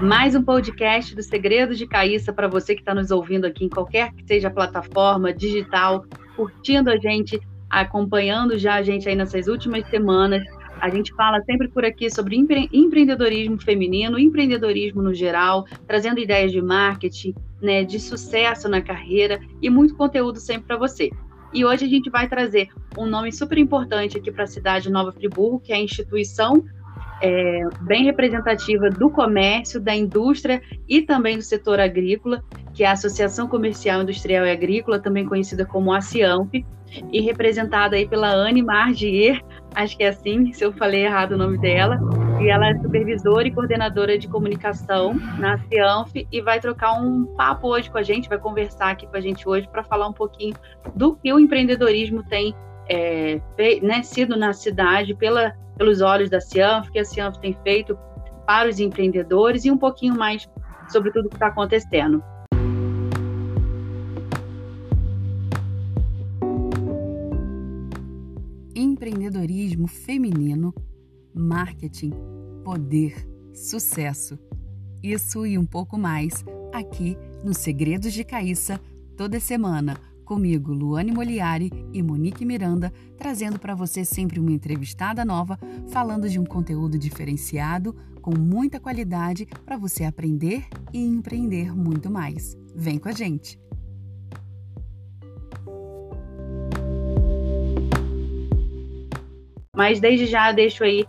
mais um podcast do Segredos de Caíssa para você que está nos ouvindo aqui em qualquer que seja a plataforma digital, curtindo a gente, acompanhando já a gente aí nessas últimas semanas. A gente fala sempre por aqui sobre empre empreendedorismo feminino, empreendedorismo no geral, trazendo ideias de marketing, né, de sucesso na carreira e muito conteúdo sempre para você. E hoje a gente vai trazer um nome super importante aqui para a cidade de Nova Friburgo, que é a instituição é, bem representativa do comércio, da indústria e também do setor agrícola, que é a Associação Comercial Industrial e Agrícola, também conhecida como a CIAMP, e representada aí pela Anne Margier, acho que é assim, se eu falei errado o nome dela, e ela é supervisora e coordenadora de comunicação na CIANF e vai trocar um papo hoje com a gente, vai conversar aqui com a gente hoje para falar um pouquinho do que o empreendedorismo tem é, né, sido na cidade pela pelos olhos da Cianf, que a Cianf tem feito para os empreendedores e um pouquinho mais sobre tudo que está acontecendo. Empreendedorismo feminino, marketing, poder, sucesso. Isso e um pouco mais aqui no Segredos de Caíssa, toda semana Comigo, Luane Moliari e Monique Miranda, trazendo para você sempre uma entrevistada nova, falando de um conteúdo diferenciado, com muita qualidade para você aprender e empreender muito mais. Vem com a gente! Mas desde já deixo aí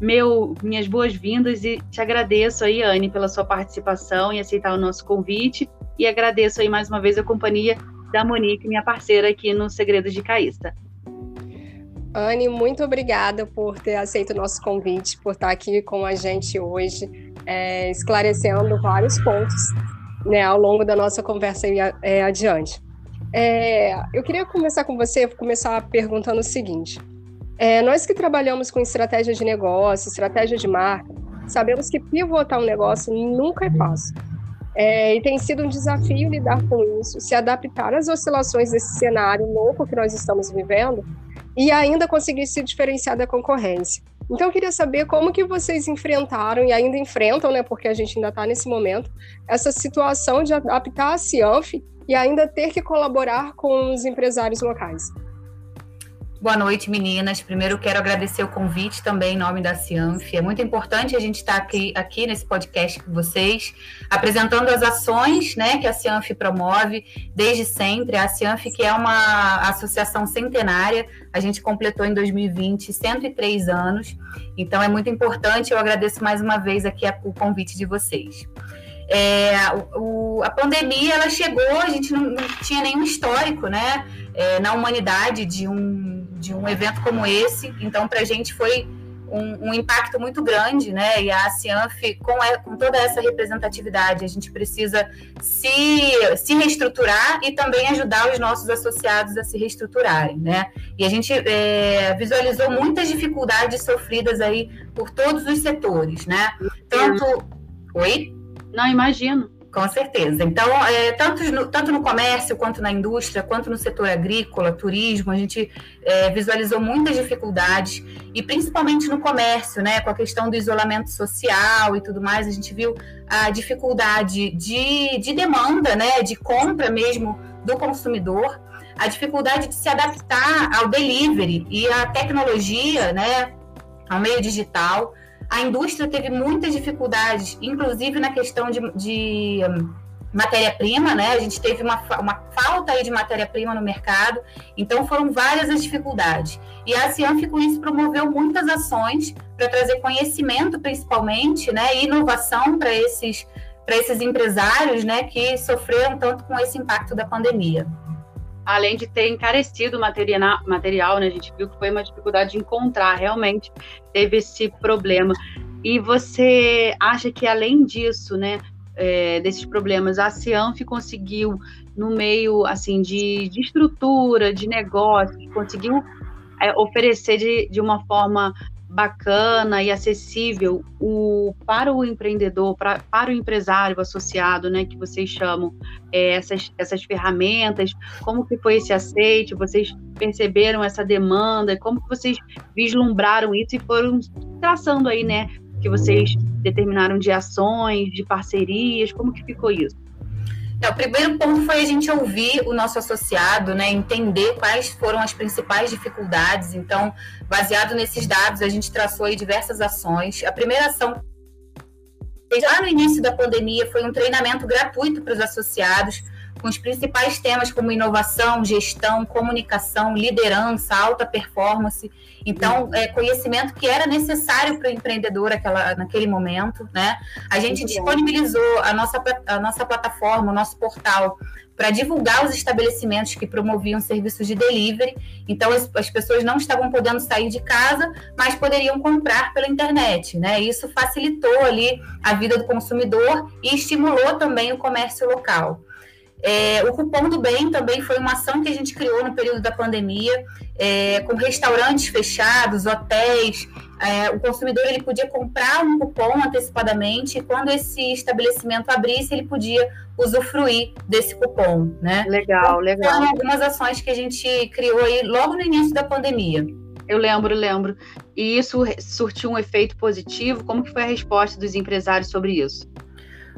meu, minhas boas-vindas e te agradeço aí, Anne, pela sua participação e aceitar o nosso convite. E agradeço aí mais uma vez a companhia da Monique, minha parceira aqui no Segredos de Caísta. Anne, muito obrigada por ter aceito o nosso convite, por estar aqui com a gente hoje, é, esclarecendo vários pontos né, ao longo da nossa conversa aí, é, adiante. É, eu queria começar com você, começar perguntando o seguinte: é, nós que trabalhamos com estratégia de negócio, estratégia de marca, sabemos que pivotar um negócio nunca é fácil. É, e tem sido um desafio lidar com isso, se adaptar às oscilações desse cenário louco que nós estamos vivendo e ainda conseguir se diferenciar da concorrência. Então, eu queria saber como que vocês enfrentaram e ainda enfrentam, né, porque a gente ainda está nesse momento, essa situação de adaptar a Cianf e ainda ter que colaborar com os empresários locais. Boa noite, meninas. Primeiro quero agradecer o convite também em nome da Cianf. É muito importante a gente estar aqui, aqui nesse podcast com vocês, apresentando as ações né, que a Cianf promove desde sempre. A Cianf, que é uma associação centenária, a gente completou em 2020 103 anos. Então é muito importante, eu agradeço mais uma vez aqui o convite de vocês. É, o, a pandemia ela chegou, a gente não, não tinha nenhum histórico né, é, na humanidade de um de um evento como esse. Então, para a gente foi um, um, impacto muito grande, né? E a Cianf, com, com, toda essa representatividade, a gente precisa se, se reestruturar e também ajudar os nossos associados a se reestruturarem, né? E a gente é, visualizou muitas dificuldades sofridas aí por todos os setores, né? Tanto. Oi? Não, imagino. Com certeza. Então, é, tanto, no, tanto no comércio, quanto na indústria, quanto no setor agrícola, turismo, a gente é, visualizou muitas dificuldades, e principalmente no comércio, né, com a questão do isolamento social e tudo mais, a gente viu a dificuldade de, de demanda, né, de compra mesmo do consumidor, a dificuldade de se adaptar ao delivery e à tecnologia, né, ao meio digital. A indústria teve muitas dificuldades, inclusive na questão de, de hum, matéria-prima, né? A gente teve uma, uma falta aí de matéria-prima no mercado, então foram várias as dificuldades. E a Cianf, com isso, promoveu muitas ações para trazer conhecimento, principalmente, né? E inovação para esses, esses empresários, né? Que sofreram tanto com esse impacto da pandemia além de ter encarecido o material, material, né? A gente viu que foi uma dificuldade de encontrar, realmente teve esse problema. E você acha que além disso, né, é, desses problemas, a Cianf conseguiu, no meio, assim, de, de estrutura, de negócio, conseguiu é, oferecer de, de uma forma bacana e acessível o, para o empreendedor, para, para o empresário associado, né, que vocês chamam, é, essas, essas ferramentas, como que foi esse aceite, vocês perceberam essa demanda, como que vocês vislumbraram isso e foram traçando aí, né, que vocês determinaram de ações, de parcerias? Como que ficou isso? É, o primeiro ponto foi a gente ouvir o nosso associado, né, entender quais foram as principais dificuldades. Então, baseado nesses dados, a gente traçou diversas ações. A primeira ação, já no início da pandemia, foi um treinamento gratuito para os associados com os principais temas como inovação, gestão, comunicação, liderança, alta performance. Então, é conhecimento que era necessário para o empreendedor aquela, naquele momento, né? A gente Muito disponibilizou a nossa, a nossa plataforma, o nosso portal, para divulgar os estabelecimentos que promoviam serviços de delivery. Então, as, as, pessoas não estavam podendo sair de casa, mas poderiam comprar pela internet, né? Isso facilitou ali a vida do consumidor e estimulou também o comércio local. É, o cupom do bem também foi uma ação que a gente criou no período da pandemia, é, com restaurantes fechados, hotéis. É, o consumidor ele podia comprar um cupom antecipadamente e quando esse estabelecimento abrisse, ele podia usufruir desse cupom, né? Legal, então, legal. Foram algumas ações que a gente criou aí logo no início da pandemia. Eu lembro, lembro. E isso surtiu um efeito positivo? Como que foi a resposta dos empresários sobre isso?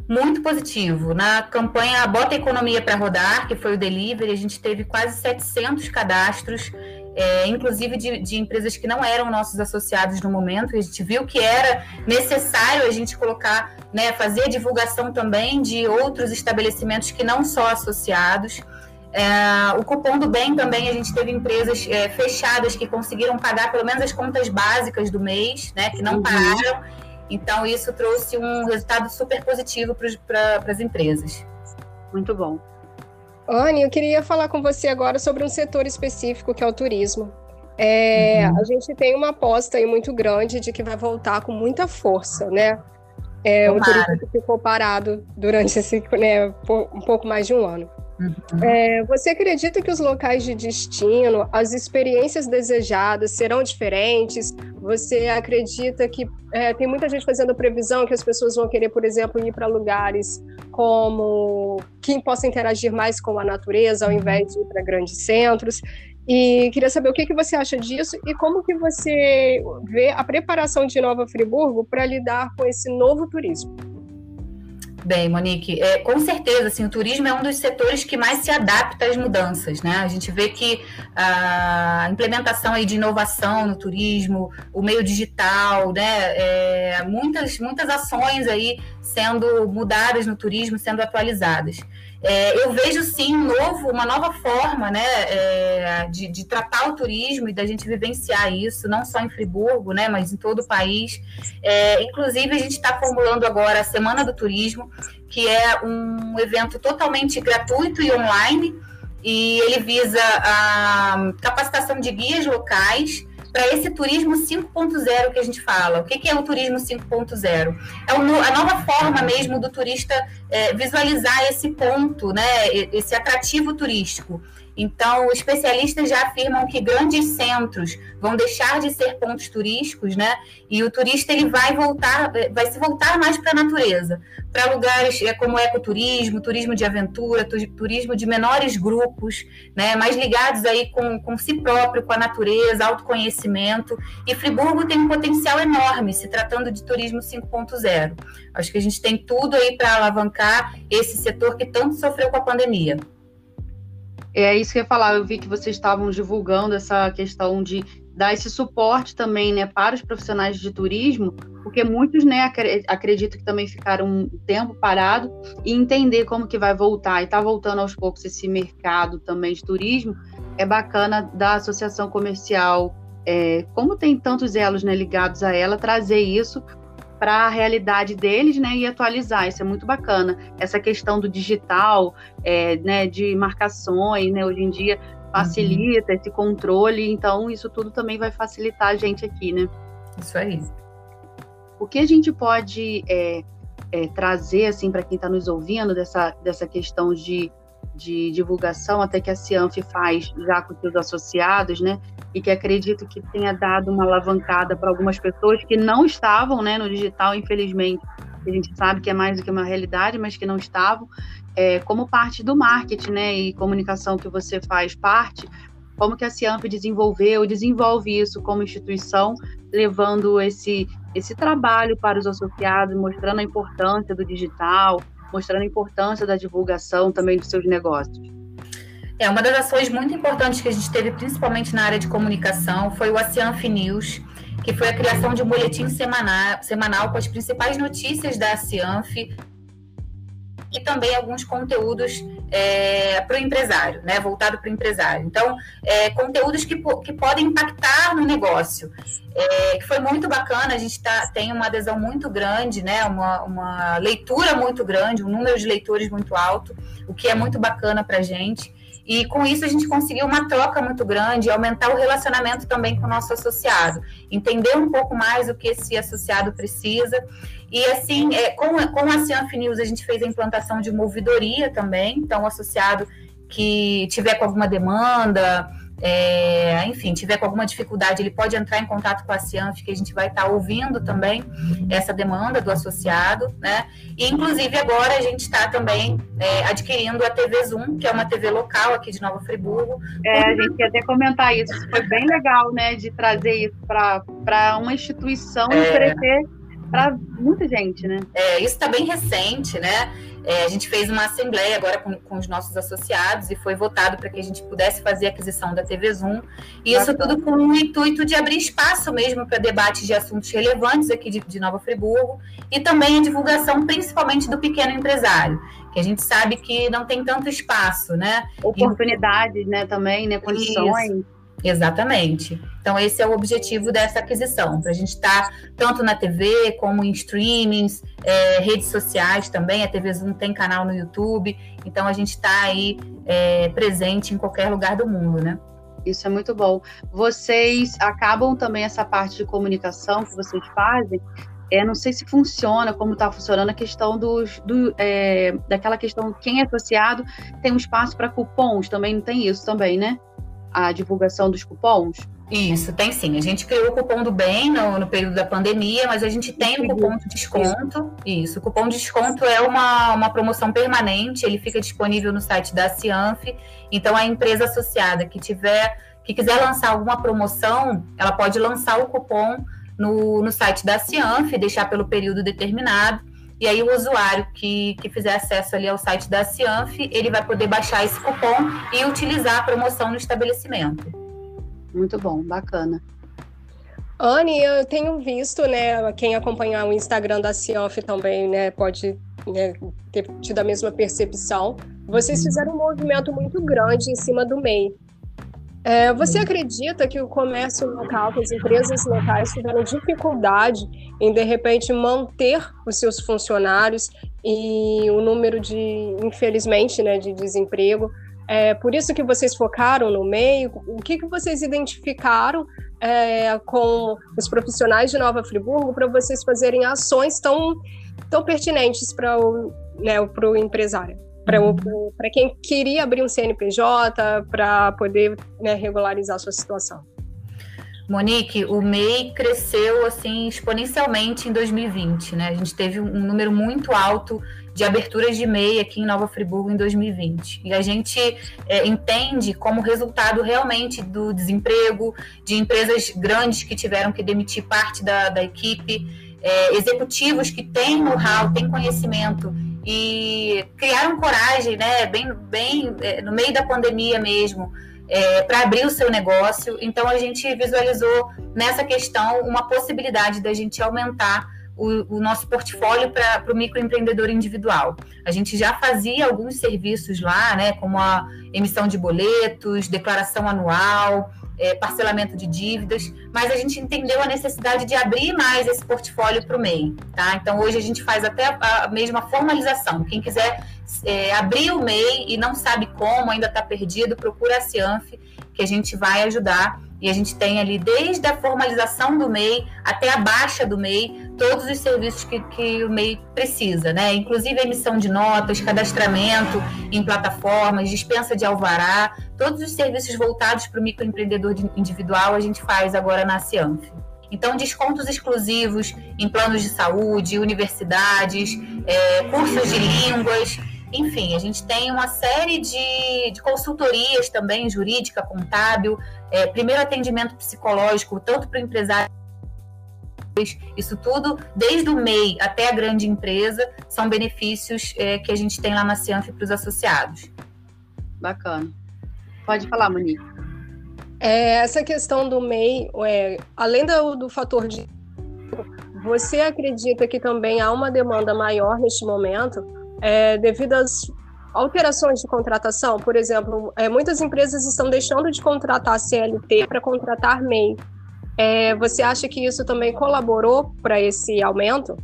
Muito positivo. Na campanha Bota a Economia para Rodar, que foi o delivery, a gente teve quase 700 cadastros, é, inclusive de, de, empresas que não eram nossos associados no momento. A gente viu que era necessário a gente colocar, né, fazer divulgação também de outros estabelecimentos que não só associados. É, o cupom do bem também, a gente teve empresas é, fechadas que conseguiram pagar pelo menos as contas básicas do mês, né, que não uhum. pararam então, isso trouxe um resultado super positivo para as empresas. Muito bom. Anne, eu queria falar com você agora sobre um setor específico que é o turismo. É, uhum. A gente tem uma aposta aí muito grande de que vai voltar com muita força, né? É, o turismo que ficou parado durante esse, né, um pouco mais de um ano. Uhum. É, você acredita que os locais de destino, as experiências desejadas serão diferentes? Você acredita que é, tem muita gente fazendo previsão que as pessoas vão querer, por exemplo, ir para lugares como quem possa interagir mais com a natureza ao invés de ir para grandes centros? E queria saber o que, que você acha disso e como que você vê a preparação de Nova Friburgo para lidar com esse novo turismo. Bem, Monique, é, com certeza, assim, o turismo é um dos setores que mais se adapta às mudanças, né? A gente vê que a implementação aí de inovação no turismo, o meio digital, né? É, muitas, muitas ações aí sendo mudadas no turismo, sendo atualizadas. É, eu vejo sim um novo, uma nova forma né, é, de, de, tratar o turismo e da gente vivenciar isso, não só em Friburgo, né, mas em todo o país. É, inclusive, a gente está formulando agora a Semana do Turismo, que é um evento totalmente gratuito e online, e ele visa a capacitação de guias locais para esse turismo 5.0 que a gente fala. O que, que é o turismo 5.0? É a nova forma mesmo do turista é, visualizar esse ponto, né, esse atrativo turístico. Então, especialistas já afirmam que grandes centros vão deixar de ser pontos turísticos, né? E o turista ele vai voltar, vai se voltar mais para a natureza, para lugares é, como ecoturismo, turismo de aventura, turismo de menores grupos, né? Mais ligados aí com, com si próprio, com a natureza, autoconhecimento. E Friburgo tem um potencial enorme, se tratando de turismo 5.0. Acho que a gente tem tudo aí para alavancar esse setor que tanto sofreu com a pandemia. É isso que eu ia falar. Eu vi que vocês estavam divulgando essa questão de dar esse suporte também, né, para os profissionais de turismo, porque muitos, né, acredito que também ficaram um tempo parado e entender como que vai voltar e tá voltando aos poucos esse mercado também de turismo. É bacana da associação comercial, é, como tem tantos elos né, ligados a ela, trazer isso para a realidade deles, né, e atualizar. Isso é muito bacana. Essa questão do digital, é, né, de marcações, né, hoje em dia facilita uhum. esse controle. Então, isso tudo também vai facilitar a gente aqui, né? Isso aí. O que a gente pode é, é, trazer assim para quem está nos ouvindo dessa, dessa questão de de divulgação até que a Cianf faz já com seus associados, né? E que acredito que tenha dado uma alavancada para algumas pessoas que não estavam, né, no digital, infelizmente. A gente sabe que é mais do que uma realidade, mas que não estavam, é, como parte do marketing, né, e comunicação que você faz parte. como que a Cianf desenvolveu, desenvolve isso como instituição, levando esse, esse trabalho para os associados, mostrando a importância do digital, mostrando a importância da divulgação também dos seus negócios. É, uma das ações muito importantes que a gente teve, principalmente na área de comunicação, foi o Acianf News, que foi a criação de um boletim semanal, semanal com as principais notícias da Cianf e também alguns conteúdos é, para o empresário, né, voltado para o empresário. Então, é, conteúdos que, que podem impactar no negócio, é, que foi muito bacana, a gente tá, tem uma adesão muito grande, né, uma, uma leitura muito grande, um número de leitores muito alto, o que é muito bacana para a gente. E com isso a gente conseguiu uma troca muito grande, aumentar o relacionamento também com o nosso associado, entender um pouco mais o que esse associado precisa. E assim, é, com, com a Cianf News a gente fez a implantação de uma ouvidoria também, então o associado que tiver com alguma demanda, é, enfim, tiver com alguma dificuldade, ele pode entrar em contato com a Cianf, que a gente vai estar tá ouvindo também essa demanda do associado, né? E, inclusive, agora a gente está também é, adquirindo a TV Zoom, que é uma TV local aqui de Nova Friburgo. É, a gente ia até comentar isso, foi bem legal, né, de trazer isso para uma instituição e é. oferecer para muita gente, né? É, isso está bem recente, né? É, a gente fez uma assembleia agora com, com os nossos associados e foi votado para que a gente pudesse fazer a aquisição da TV Zoom. E isso tudo com o intuito de abrir espaço mesmo para debates de assuntos relevantes aqui de, de Nova Friburgo e também a divulgação, principalmente do pequeno empresário, que a gente sabe que não tem tanto espaço, né? Oportunidades, e, né, também, né, condições. Isso. Exatamente. Então, esse é o objetivo dessa aquisição, para a gente estar tá tanto na TV como em streamings, é, redes sociais também. A TV Zoom tem canal no YouTube, então a gente está aí é, presente em qualquer lugar do mundo, né? Isso é muito bom. Vocês acabam também essa parte de comunicação que vocês fazem. É, não sei se funciona, como está funcionando a questão dos, do, é, daquela questão quem é associado tem um espaço para cupons, também não tem isso também, né? A divulgação dos cupons? Isso, tem sim. A gente criou o cupom do bem no, no período da pandemia, mas a gente tem o cupom de desconto. Isso, o cupom de desconto é uma, uma promoção permanente, ele fica disponível no site da Cianf. Então, a empresa associada que tiver, que quiser lançar alguma promoção, ela pode lançar o cupom no, no site da Cianf, deixar pelo período determinado. E aí o usuário que, que fizer acesso ali ao site da Cianf, ele vai poder baixar esse cupom e utilizar a promoção no estabelecimento. Muito bom, bacana. Anne, eu tenho visto, né, quem acompanhar o Instagram da Cianf também, né, pode né, ter tido a mesma percepção. Vocês fizeram um movimento muito grande em cima do MEI. É, você acredita que o comércio local, que as empresas locais tiveram dificuldade em, de repente, manter os seus funcionários e o número de, infelizmente, né, de desemprego? É por isso que vocês focaram no meio? O que, que vocês identificaram é, com os profissionais de Nova Friburgo para vocês fazerem ações tão, tão pertinentes para o, né, o empresário? Para uhum. quem queria abrir um CNPJ para poder né, regularizar a sua situação. Monique, o MEI cresceu assim exponencialmente em 2020, né? A gente teve um número muito alto de aberturas de MEI aqui em Nova Friburgo em 2020. E a gente é, entende como resultado realmente do desemprego, de empresas grandes que tiveram que demitir parte da, da equipe, é, executivos que têm know-how, têm conhecimento e criaram coragem, né, bem, bem é, no meio da pandemia mesmo, é, para abrir o seu negócio. Então a gente visualizou nessa questão uma possibilidade da gente aumentar o, o nosso portfólio para o microempreendedor individual. A gente já fazia alguns serviços lá, né, como a emissão de boletos, declaração anual, é, parcelamento de dívidas, mas a gente entendeu a necessidade de abrir mais esse portfólio para o MEI, tá? Então hoje a gente faz até a mesma formalização. Quem quiser é, abrir o MEI e não sabe como, ainda está perdido, procura a Cianf, que a gente vai ajudar. E a gente tem ali, desde a formalização do MEI até a baixa do MEI, todos os serviços que, que o MEI precisa, né? Inclusive emissão de notas, cadastramento em plataformas, dispensa de alvará, todos os serviços voltados para o microempreendedor individual a gente faz agora na Cianf. Então, descontos exclusivos em planos de saúde, universidades, é, cursos de línguas, Enfim, a gente tem uma série de, de consultorias também, jurídica, contábil, é, primeiro atendimento psicológico, tanto para o empresário isso tudo, desde o MEI até a grande empresa, são benefícios é, que a gente tem lá na Cianf para os associados. Bacana. Pode falar, Monique. É, essa questão do MEI, é, além do, do fator de. Você acredita que também há uma demanda maior neste momento, é, devido às alterações de contratação? Por exemplo, é, muitas empresas estão deixando de contratar CLT para contratar MEI. É, você acha que isso também colaborou para esse aumento?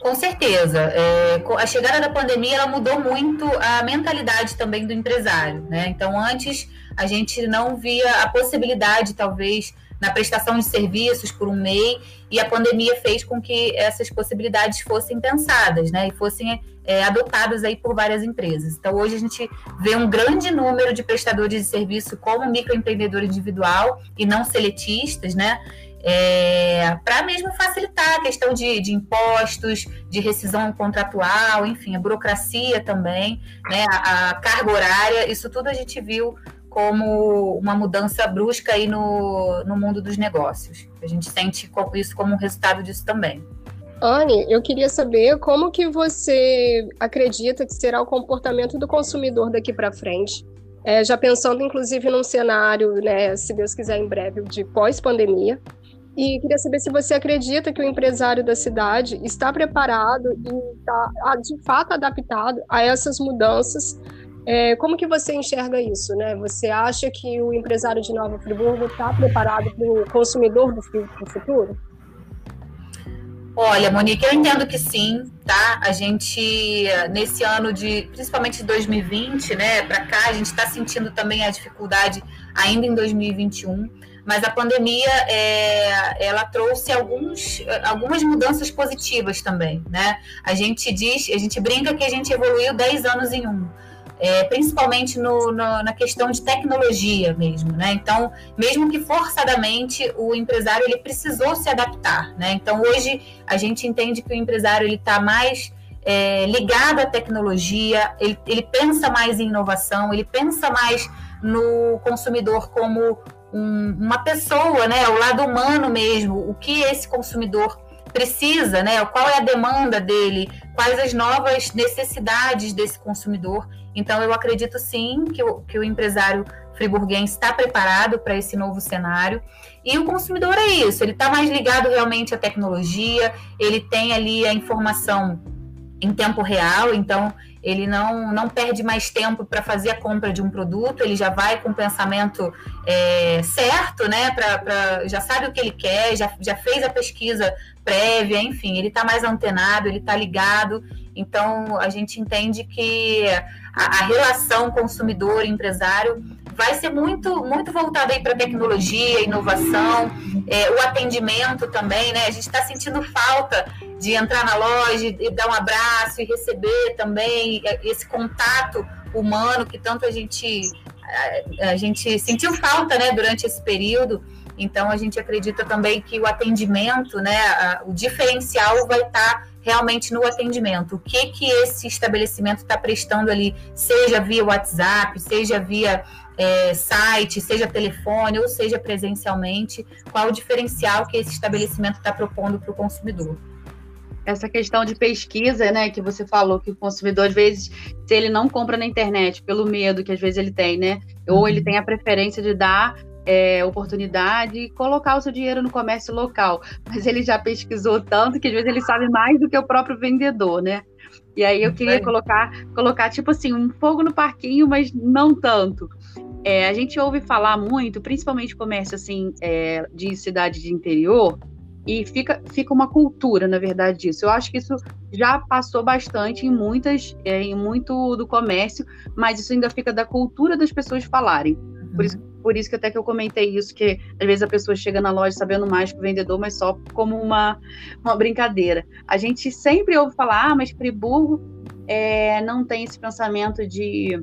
Com certeza. É, a chegada da pandemia ela mudou muito a mentalidade também do empresário. Né? Então, antes a gente não via a possibilidade, talvez, na prestação de serviços por um MEI, e a pandemia fez com que essas possibilidades fossem pensadas, né, e fossem é, adotadas aí por várias empresas. Então, hoje a gente vê um grande número de prestadores de serviço como microempreendedor individual e não seletistas, né, é, para mesmo facilitar a questão de, de, impostos, de rescisão contratual, enfim, a burocracia também, né, a, a carga horária, isso tudo a gente viu como uma mudança brusca aí no, no mundo dos negócios. A gente sente isso como um resultado disso também. Anne, eu queria saber como que você acredita que será o comportamento do consumidor daqui para frente, é, já pensando inclusive num cenário, né, se Deus quiser em breve, de pós-pandemia. E queria saber se você acredita que o empresário da cidade está preparado e está de fato adaptado a essas mudanças é, como que você enxerga isso, né? Você acha que o empresário de Nova Friburgo está preparado para o consumidor do futuro? Olha, Monique, eu entendo que sim, tá? A gente, nesse ano de, principalmente de 2020, né, para cá, a gente está sentindo também a dificuldade ainda em 2021, mas a pandemia, é, ela trouxe alguns, algumas mudanças positivas também, né? A gente diz, a gente brinca que a gente evoluiu 10 anos em um é, principalmente no, no, na questão de tecnologia mesmo, né? Então, mesmo que forçadamente o empresário ele precisou se adaptar, né? Então, hoje a gente entende que o empresário ele está mais é, ligado à tecnologia, ele, ele pensa mais em inovação, ele pensa mais no consumidor como um, uma pessoa, né? O lado humano mesmo, o que esse consumidor precisa, né? Qual é a demanda dele, quais as novas necessidades desse consumidor. Então, eu acredito sim que o, que o empresário friburguense está preparado para esse novo cenário. E o consumidor é isso, ele está mais ligado realmente à tecnologia, ele tem ali a informação em tempo real, então ele não, não perde mais tempo para fazer a compra de um produto, ele já vai com o pensamento é, certo, né? Pra, pra, já sabe o que ele quer, já, já fez a pesquisa prévia, enfim, ele está mais antenado, ele está ligado. Então a gente entende que a, a relação consumidor-empresário vai ser muito, muito voltada aí para tecnologia, inovação, é, o atendimento também, né? A gente está sentindo falta de entrar na loja e dar um abraço e receber também esse contato humano que tanto a gente a, a gente sentiu falta, né, durante esse período. Então a gente acredita também que o atendimento, né, a, o diferencial vai estar tá realmente no atendimento. O que que esse estabelecimento está prestando ali, seja via WhatsApp, seja via é, site, seja telefone ou seja presencialmente, qual o diferencial que esse estabelecimento está propondo para o consumidor essa questão de pesquisa, né, que você falou que o consumidor às vezes, se ele não compra na internet pelo medo que às vezes ele tem, né, ou ele tem a preferência de dar é, oportunidade e colocar o seu dinheiro no comércio local. Mas ele já pesquisou tanto que às vezes ele sabe mais do que o próprio vendedor, né? E aí eu queria colocar, colocar tipo assim, um fogo no parquinho, mas não tanto. É, a gente ouve falar muito, principalmente comércio assim é, de cidade de interior, e fica, fica uma cultura, na verdade, disso. Eu acho que isso já passou bastante em muitas, é, em muito do comércio, mas isso ainda fica da cultura das pessoas falarem. Por isso, por isso que até que eu comentei isso, que às vezes a pessoa chega na loja sabendo mais que o vendedor, mas só como uma, uma brincadeira. A gente sempre ouve falar, ah, mas Friburgo é, não tem esse pensamento de,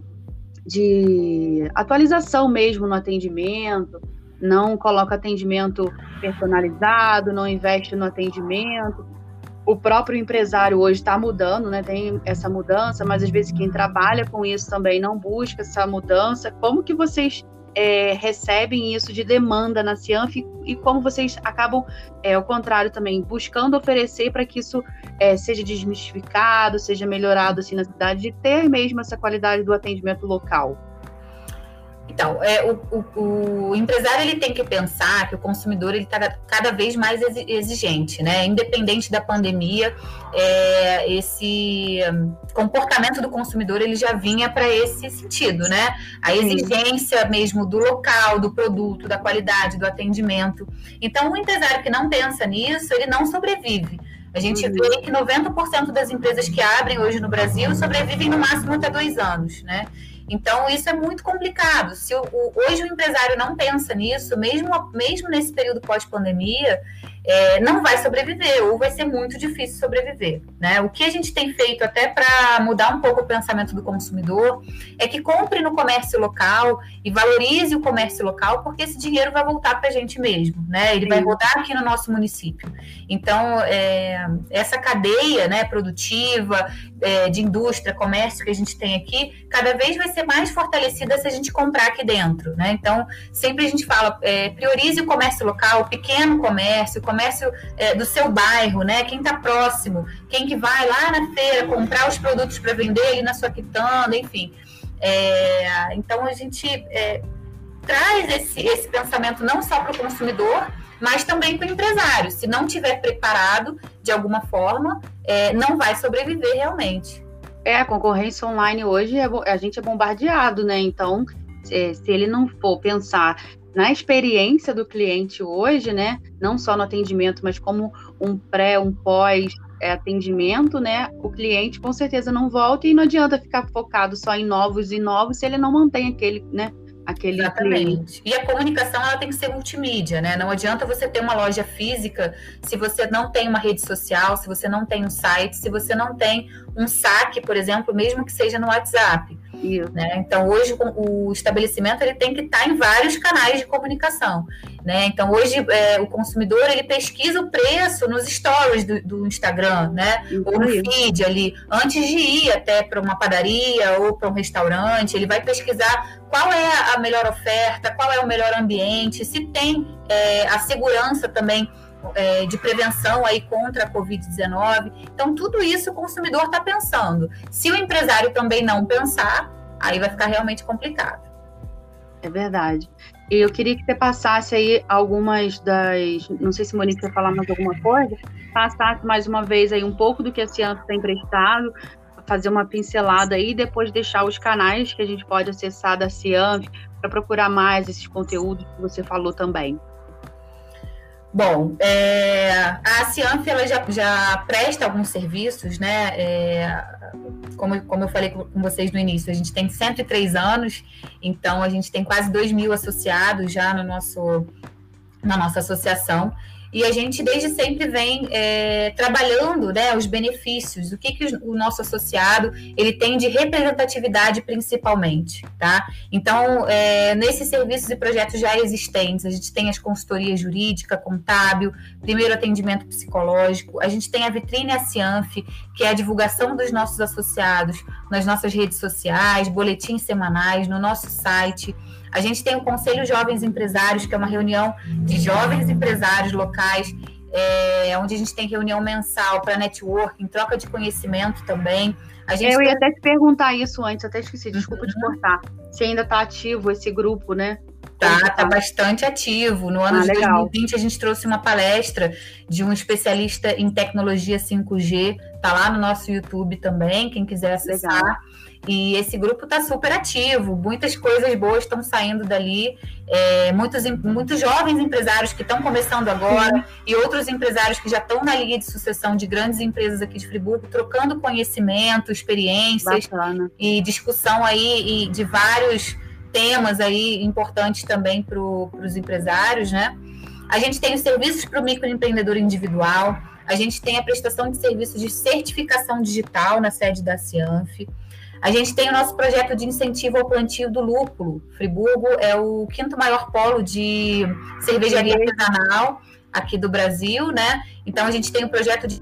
de atualização mesmo no atendimento, não coloca atendimento personalizado, não investe no atendimento. o próprio empresário hoje está mudando, né? Tem essa mudança, mas às vezes quem trabalha com isso também não busca essa mudança. Como que vocês é, recebem isso de demanda na Cianf e como vocês acabam, é, ao contrário também, buscando oferecer para que isso é, seja desmistificado, seja melhorado assim na cidade, de ter mesmo essa qualidade do atendimento local? Então, é, o, o, o, empresário ele tem que pensar que o consumidor ele está cada vez mais exigente, né? Independente da pandemia, é, esse hum, comportamento do consumidor ele já vinha para esse sentido, né? A exigência mesmo do local, do produto, da qualidade, do atendimento. Então, o empresário que não pensa nisso, ele não sobrevive. A gente uhum. vê que 90% das empresas que abrem hoje no Brasil sobrevivem no máximo até dois anos, né? Então, isso é muito complicado. Se o, o, hoje o empresário não pensa nisso, mesmo, mesmo nesse período pós-pandemia, é, não vai sobreviver, ou vai ser muito difícil sobreviver. Né? O que a gente tem feito até para mudar um pouco o pensamento do consumidor é que compre no comércio local e valorize o comércio local, porque esse dinheiro vai voltar para a gente mesmo, né? Ele Sim. vai rodar aqui no nosso município. Então, é, essa cadeia né, produtiva, é, de indústria, comércio que a gente tem aqui, cada vez vai ser mais fortalecida se a gente comprar aqui dentro. Né? Então, sempre a gente fala, é, priorize o comércio local, o pequeno comércio, o comércio é, do seu bairro, né? quem está próximo, quem que vai lá na feira comprar os produtos para vender ali na sua quitanda, enfim. É, então, a gente é, traz esse, esse pensamento não só para o consumidor, mas também para o empresário. Se não tiver preparado de alguma forma, é, não vai sobreviver realmente. É, a concorrência online hoje é, a gente é bombardeado, né? Então, se, se ele não for pensar na experiência do cliente hoje, né? Não só no atendimento, mas como um pré, um pós é, atendimento, né? O cliente com certeza não volta e não adianta ficar focado só em novos e novos se ele não mantém aquele, né? Aquele Exatamente. Cliente. E a comunicação ela tem que ser multimídia, né? Não adianta você ter uma loja física se você não tem uma rede social, se você não tem um site, se você não tem um saque, por exemplo, mesmo que seja no WhatsApp. Né? Então, hoje o estabelecimento ele tem que estar em vários canais de comunicação. Né? Então, hoje é, o consumidor ele pesquisa o preço nos stories do, do Instagram, né? ou no feed ali, antes de ir até para uma padaria ou para um restaurante, ele vai pesquisar qual é a melhor oferta, qual é o melhor ambiente, se tem é, a segurança também é, de prevenção aí contra a Covid-19. Então, tudo isso o consumidor está pensando. Se o empresário também não pensar, aí vai ficar realmente complicado. É verdade. E eu queria que você passasse aí algumas das. Não sei se Monique quer falar mais alguma coisa. Passasse mais uma vez aí um pouco do que a Ciança tem prestado, fazer uma pincelada aí e depois deixar os canais que a gente pode acessar da Cianf para procurar mais esses conteúdos que você falou também. Bom, é, a Cianf ela já, já presta alguns serviços, né? É, como, como eu falei com vocês no início, a gente tem 103 anos, então a gente tem quase 2 mil associados já no nosso, na nossa associação. E a gente desde sempre vem é, trabalhando né, os benefícios, o que, que o nosso associado ele tem de representatividade principalmente. Tá? Então, é, nesses serviços e projetos já existentes, a gente tem as consultorias jurídica, contábil, primeiro atendimento psicológico, a gente tem a vitrine Cianf, que é a divulgação dos nossos associados nas nossas redes sociais, boletins semanais, no nosso site. A gente tem o Conselho Jovens Empresários, que é uma reunião de jovens empresários locais, é, onde a gente tem reunião mensal para networking, troca de conhecimento também. A gente Eu ia até te perguntar isso antes, até esqueci, desculpa uhum. te cortar. Se ainda está ativo esse grupo, né? Tá, tá bastante ativo. No ano ah, de legal. 2020, a gente trouxe uma palestra de um especialista em tecnologia 5G, tá lá no nosso YouTube também, quem quiser acessar. Legal. E esse grupo está super ativo, muitas coisas boas estão saindo dali, é, muitos, muitos jovens empresários que estão começando agora Sim. e outros empresários que já estão na linha de sucessão de grandes empresas aqui de Friburgo, trocando conhecimento, experiências Bacana. e discussão aí de vários temas aí importantes também para os empresários, né? A gente tem os serviços para o microempreendedor individual, a gente tem a prestação de serviços de certificação digital na sede da Cianf. A gente tem o nosso projeto de incentivo ao plantio do lúpulo. Friburgo é o quinto maior polo de cervejaria artesanal aqui do Brasil, né? Então a gente tem o um projeto de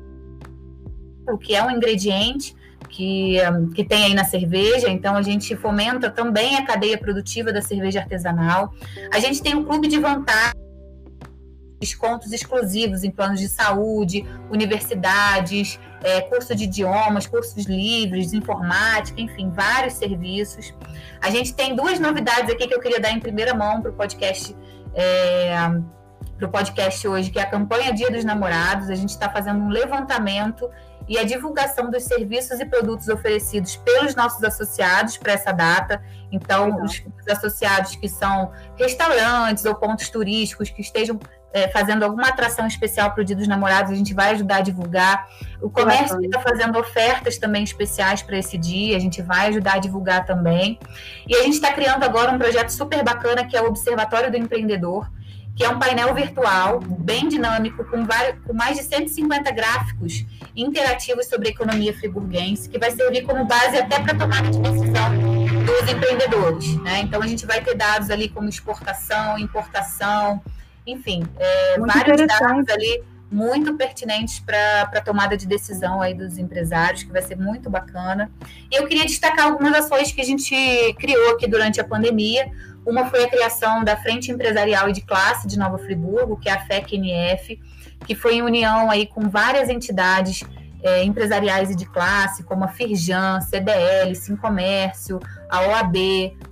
que é um ingrediente que, que tem aí na cerveja, então a gente fomenta também a cadeia produtiva da cerveja artesanal. A gente tem um clube de vantagem descontos exclusivos em planos de saúde, universidades, é, curso de idiomas, cursos livres, informática, enfim, vários serviços. A gente tem duas novidades aqui que eu queria dar em primeira mão para o podcast. É, para o podcast hoje, que é a campanha Dia dos Namorados. A gente está fazendo um levantamento e a divulgação dos serviços e produtos oferecidos pelos nossos associados para essa data. Então, os, os associados que são restaurantes ou pontos turísticos que estejam é, fazendo alguma atração especial para o Dia dos Namorados, a gente vai ajudar a divulgar. O comércio está fazendo ofertas também especiais para esse dia, a gente vai ajudar a divulgar também. E a gente está criando agora um projeto super bacana que é o Observatório do Empreendedor, que é um painel virtual bem dinâmico, com, vários, com mais de 150 gráficos interativos sobre economia friburguense, que vai servir como base até para tomada de decisão dos empreendedores. Né? Então, a gente vai ter dados ali como exportação, importação, enfim, é, vários dados ali muito pertinentes para a tomada de decisão aí dos empresários, que vai ser muito bacana. E eu queria destacar algumas ações que a gente criou aqui durante a pandemia. Uma foi a criação da Frente Empresarial e de Classe de Nova Friburgo, que é a FECNF, que foi em união aí com várias entidades é, empresariais e de classe, como a Firjan, CDL, Comércio, a OAB,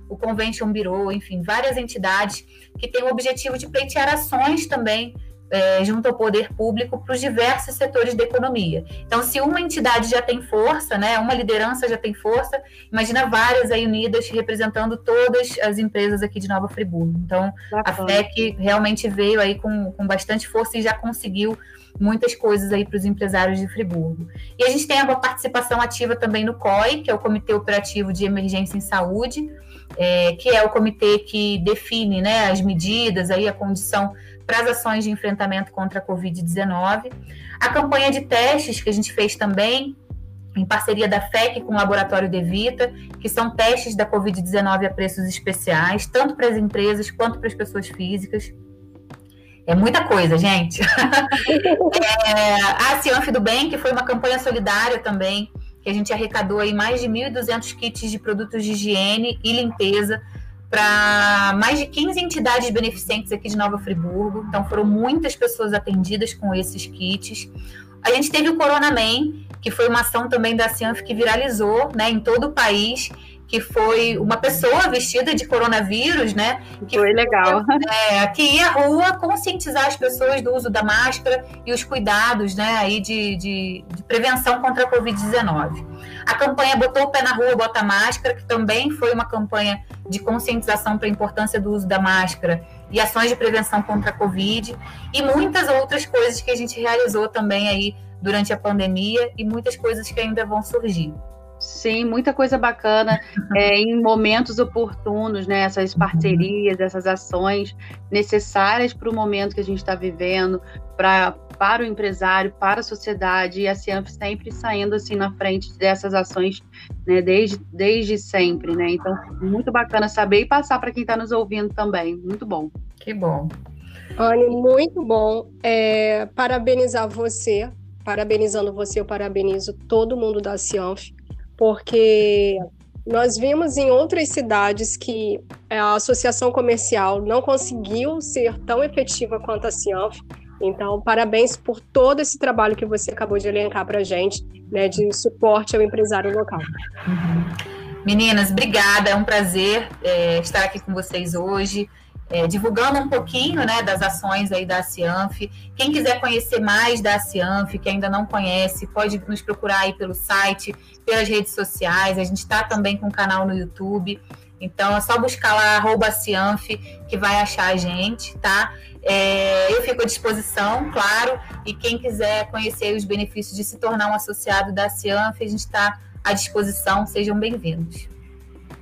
o Convention Bureau, enfim, várias entidades que têm o objetivo de pleitear ações também é, junto ao poder público para os diversos setores da economia. Então, se uma entidade já tem força, né, uma liderança já tem força, imagina várias aí unidas representando todas as empresas aqui de Nova Friburgo. Então, Bacana. a FEC realmente veio aí com, com bastante força e já conseguiu muitas coisas aí para os empresários de Friburgo. E a gente tem a participação ativa também no COI, que é o Comitê Operativo de Emergência em Saúde, é, que é o comitê que define né, as medidas, aí a condição para as ações de enfrentamento contra a Covid-19. A campanha de testes que a gente fez também, em parceria da FEC com o Laboratório Devita, que são testes da Covid-19 a preços especiais, tanto para as empresas quanto para as pessoas físicas. É muita coisa, gente. é, a Cianf do Bem, que foi uma campanha solidária também, que a gente arrecadou aí mais de 1.200 kits de produtos de higiene e limpeza para mais de 15 entidades beneficentes aqui de Nova Friburgo. Então, foram muitas pessoas atendidas com esses kits. A gente teve o Corona Man, que foi uma ação também da Cianf que viralizou né, em todo o país que foi uma pessoa vestida de coronavírus, né? Que foi legal. É, que ia à rua conscientizar as pessoas do uso da máscara e os cuidados, né? Aí de, de, de prevenção contra a Covid-19. A campanha Botou o Pé na Rua, Bota a Máscara, que também foi uma campanha de conscientização para a importância do uso da máscara e ações de prevenção contra a Covid e muitas outras coisas que a gente realizou também aí durante a pandemia e muitas coisas que ainda vão surgir. Sim, muita coisa bacana é, em momentos oportunos, né? Essas parcerias, essas ações necessárias para o momento que a gente está vivendo, pra, para o empresário, para a sociedade, e a Cianf sempre saindo assim na frente dessas ações, né? Desde, desde sempre, né? Então, muito bacana saber e passar para quem está nos ouvindo também. Muito bom. Que bom. Anne, muito bom. É, parabenizar você. Parabenizando você, eu parabenizo todo mundo da Cianf porque nós vimos em outras cidades que a associação comercial não conseguiu ser tão efetiva quanto a Cianf. Então, parabéns por todo esse trabalho que você acabou de elencar para a gente, né, de suporte ao empresário local. Meninas, obrigada, é um prazer é, estar aqui com vocês hoje é, divulgando um pouquinho né, das ações aí da Cianf. Quem quiser conhecer mais da Cianf, que ainda não conhece, pode nos procurar aí pelo site, pelas redes sociais. A gente está também com um canal no YouTube. Então é só buscar lá arroba Cianf que vai achar a gente, tá? É, eu fico à disposição, claro, e quem quiser conhecer os benefícios de se tornar um associado da Cianf, a gente está à disposição, sejam bem-vindos.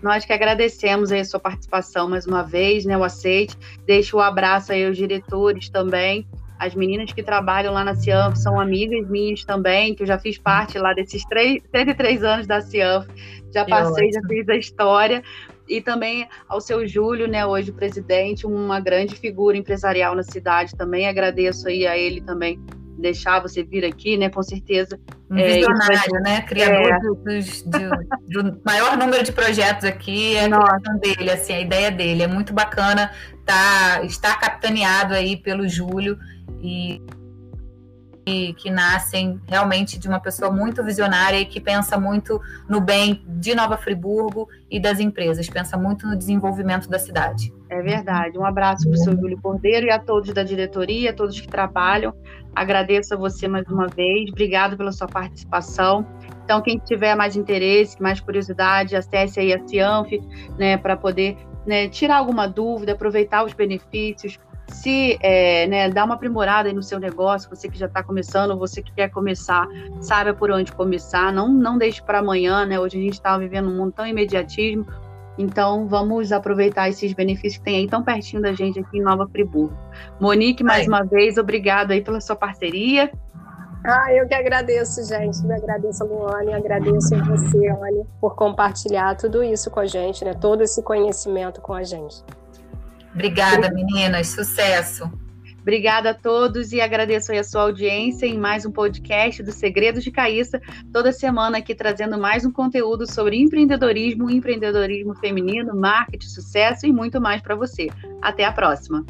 Nós que agradecemos aí a sua participação mais uma vez, né, o aceite. Deixo o um abraço aí aos diretores também. As meninas que trabalham lá na Cianf são amigas minhas também, que eu já fiz parte lá desses três, 33 anos da Cianf. Já passei, já fiz a história. E também ao seu Júlio, né, hoje presidente, uma grande figura empresarial na cidade também. Agradeço aí a ele também deixar você vir aqui, né? Com certeza Um é, visionário, né? Criador é. do, do, do, maior número de projetos aqui, é a dele, assim, a ideia dele. É muito bacana tá, estar capitaneado aí pelo Júlio e que, nascem realmente de uma pessoa muito visionária e que pensa muito no bem de Nova Friburgo e das empresas, pensa muito no desenvolvimento da cidade. É verdade. Um abraço para o seu Júlio Cordeiro e a todos da diretoria, a todos que trabalham. Agradeço a você mais uma vez. Obrigado pela sua participação. Então, quem tiver mais interesse, mais curiosidade, acesse aí a Cianf, né, para poder né, tirar alguma dúvida, aproveitar os benefícios, se é, né, dar uma aprimorada no seu negócio, você que já está começando, você que quer começar, saiba por onde começar, não, não deixe para amanhã, né? Hoje a gente está vivendo um mundo tão imediatismo, então vamos aproveitar esses benefícios que tem aí tão pertinho da gente aqui em Nova Friburgo. Monique, mais Ai. uma vez, obrigado aí pela sua parceria. Ah, eu que agradeço, gente. Eu agradeço a Luane, agradeço a você, Anne, por compartilhar tudo isso com a gente, né? Todo esse conhecimento com a gente. Obrigada, meninas. Sucesso. Obrigada a todos e agradeço a sua audiência em mais um podcast do Segredos de Caíssa, toda semana aqui trazendo mais um conteúdo sobre empreendedorismo, empreendedorismo feminino, marketing, sucesso e muito mais para você. Até a próxima.